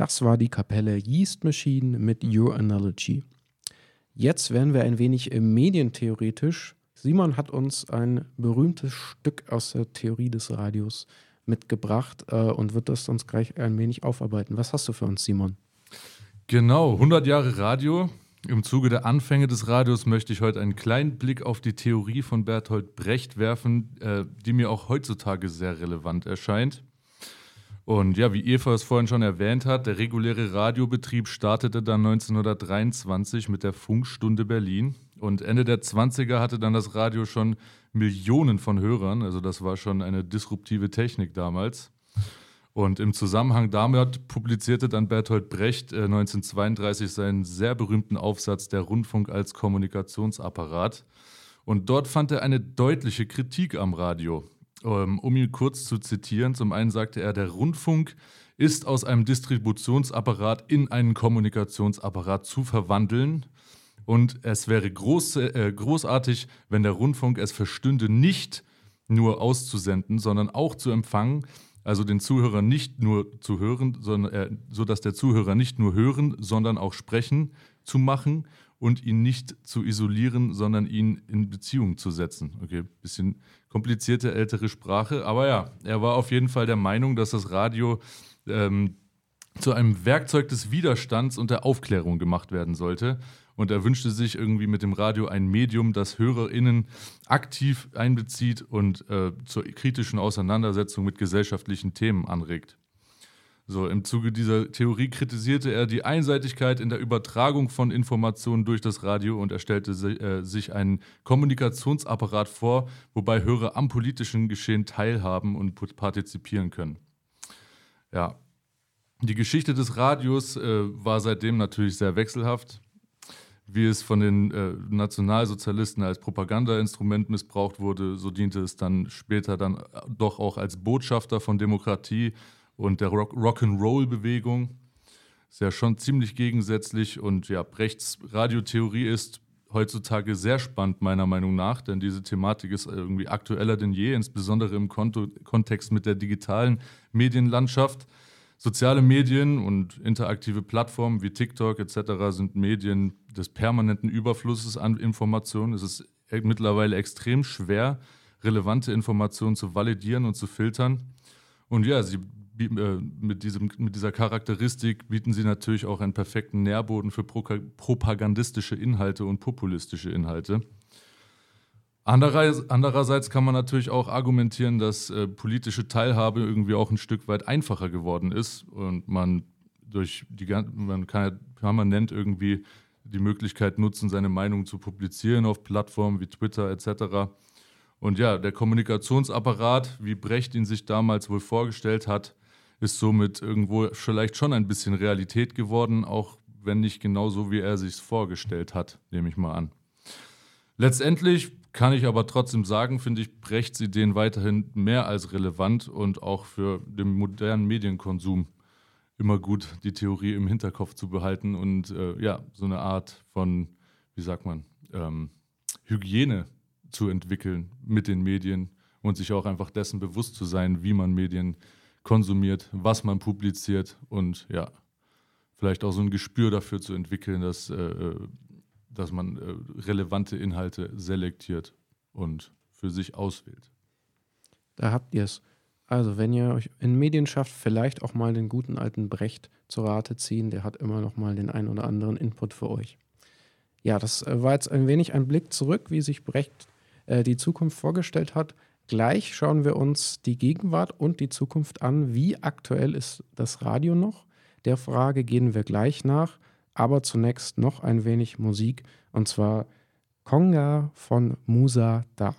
Das war die Kapelle Yeast Machine mit Your Analogy. Jetzt werden wir ein wenig medientheoretisch. Simon hat uns ein berühmtes Stück aus der Theorie des Radios mitgebracht äh, und wird das uns gleich ein wenig aufarbeiten. Was hast du für uns, Simon? Genau, 100 Jahre Radio. Im Zuge der Anfänge des Radios möchte ich heute einen kleinen Blick auf die Theorie von Bertolt Brecht werfen, äh, die mir auch heutzutage sehr relevant erscheint. Und ja, wie Eva es vorhin schon erwähnt hat, der reguläre Radiobetrieb startete dann 1923 mit der Funkstunde Berlin. Und Ende der 20er hatte dann das Radio schon Millionen von Hörern. Also das war schon eine disruptive Technik damals. Und im Zusammenhang damit publizierte dann Bertolt Brecht äh, 1932 seinen sehr berühmten Aufsatz Der Rundfunk als Kommunikationsapparat. Und dort fand er eine deutliche Kritik am Radio. Ähm, um ihn kurz zu zitieren, zum einen sagte er, der Rundfunk ist aus einem Distributionsapparat in einen Kommunikationsapparat zu verwandeln. Und es wäre groß, äh, großartig, wenn der Rundfunk es verstünde, nicht nur auszusenden, sondern auch zu empfangen, also den Zuhörer nicht nur zu hören, sondern äh, so dass der Zuhörer nicht nur hören, sondern auch sprechen zu machen und ihn nicht zu isolieren, sondern ihn in Beziehung zu setzen. Okay, bisschen komplizierte ältere Sprache, aber ja, er war auf jeden Fall der Meinung, dass das Radio ähm, zu einem Werkzeug des Widerstands und der Aufklärung gemacht werden sollte. Und er wünschte sich irgendwie mit dem Radio ein Medium, das HörerInnen aktiv einbezieht und äh, zur kritischen Auseinandersetzung mit gesellschaftlichen Themen anregt. So, im Zuge dieser Theorie kritisierte er die Einseitigkeit in der Übertragung von Informationen durch das Radio und er stellte äh, sich einen Kommunikationsapparat vor, wobei Hörer am politischen Geschehen teilhaben und partizipieren können. Ja, die Geschichte des Radios äh, war seitdem natürlich sehr wechselhaft. Wie es von den äh, Nationalsozialisten als Propagandainstrument missbraucht wurde, so diente es dann später dann äh, doch auch als Botschafter von Demokratie und der Rock Rock'n'Roll-Bewegung. Ist ja schon ziemlich gegensätzlich und ja, Brechts Radiotheorie ist heutzutage sehr spannend, meiner Meinung nach, denn diese Thematik ist irgendwie aktueller denn je, insbesondere im Konto Kontext mit der digitalen Medienlandschaft. Soziale Medien und interaktive Plattformen wie TikTok etc. sind Medien des permanenten Überflusses an Informationen. Es ist mittlerweile extrem schwer, relevante Informationen zu validieren und zu filtern. Und ja, sie äh, mit, diesem, mit dieser Charakteristik bieten sie natürlich auch einen perfekten Nährboden für propagandistische Inhalte und populistische Inhalte. Andererseits kann man natürlich auch argumentieren, dass äh, politische Teilhabe irgendwie auch ein Stück weit einfacher geworden ist und man durch die man kann ja permanent irgendwie die Möglichkeit nutzen, seine Meinung zu publizieren auf Plattformen wie Twitter etc. Und ja, der Kommunikationsapparat, wie Brecht ihn sich damals wohl vorgestellt hat, ist somit irgendwo vielleicht schon ein bisschen Realität geworden, auch wenn nicht genau so, wie er sich es vorgestellt hat, nehme ich mal an. Letztendlich kann ich aber trotzdem sagen, finde ich Brechts Ideen weiterhin mehr als relevant und auch für den modernen Medienkonsum immer gut, die Theorie im Hinterkopf zu behalten und äh, ja, so eine Art von, wie sagt man, ähm, Hygiene zu entwickeln mit den Medien und sich auch einfach dessen bewusst zu sein, wie man Medien konsumiert, was man publiziert und ja, vielleicht auch so ein Gespür dafür zu entwickeln, dass, äh, äh, dass man äh, relevante Inhalte selektiert und für sich auswählt. Da habt ihr es. Also, wenn ihr euch in Medien schafft, vielleicht auch mal den guten alten Brecht zu Rate ziehen. Der hat immer noch mal den ein oder anderen Input für euch. Ja, das äh, war jetzt ein wenig ein Blick zurück, wie sich Brecht äh, die Zukunft vorgestellt hat. Gleich schauen wir uns die Gegenwart und die Zukunft an. Wie aktuell ist das Radio noch? Der Frage gehen wir gleich nach. Aber zunächst noch ein wenig Musik und zwar Konga von Musa Da.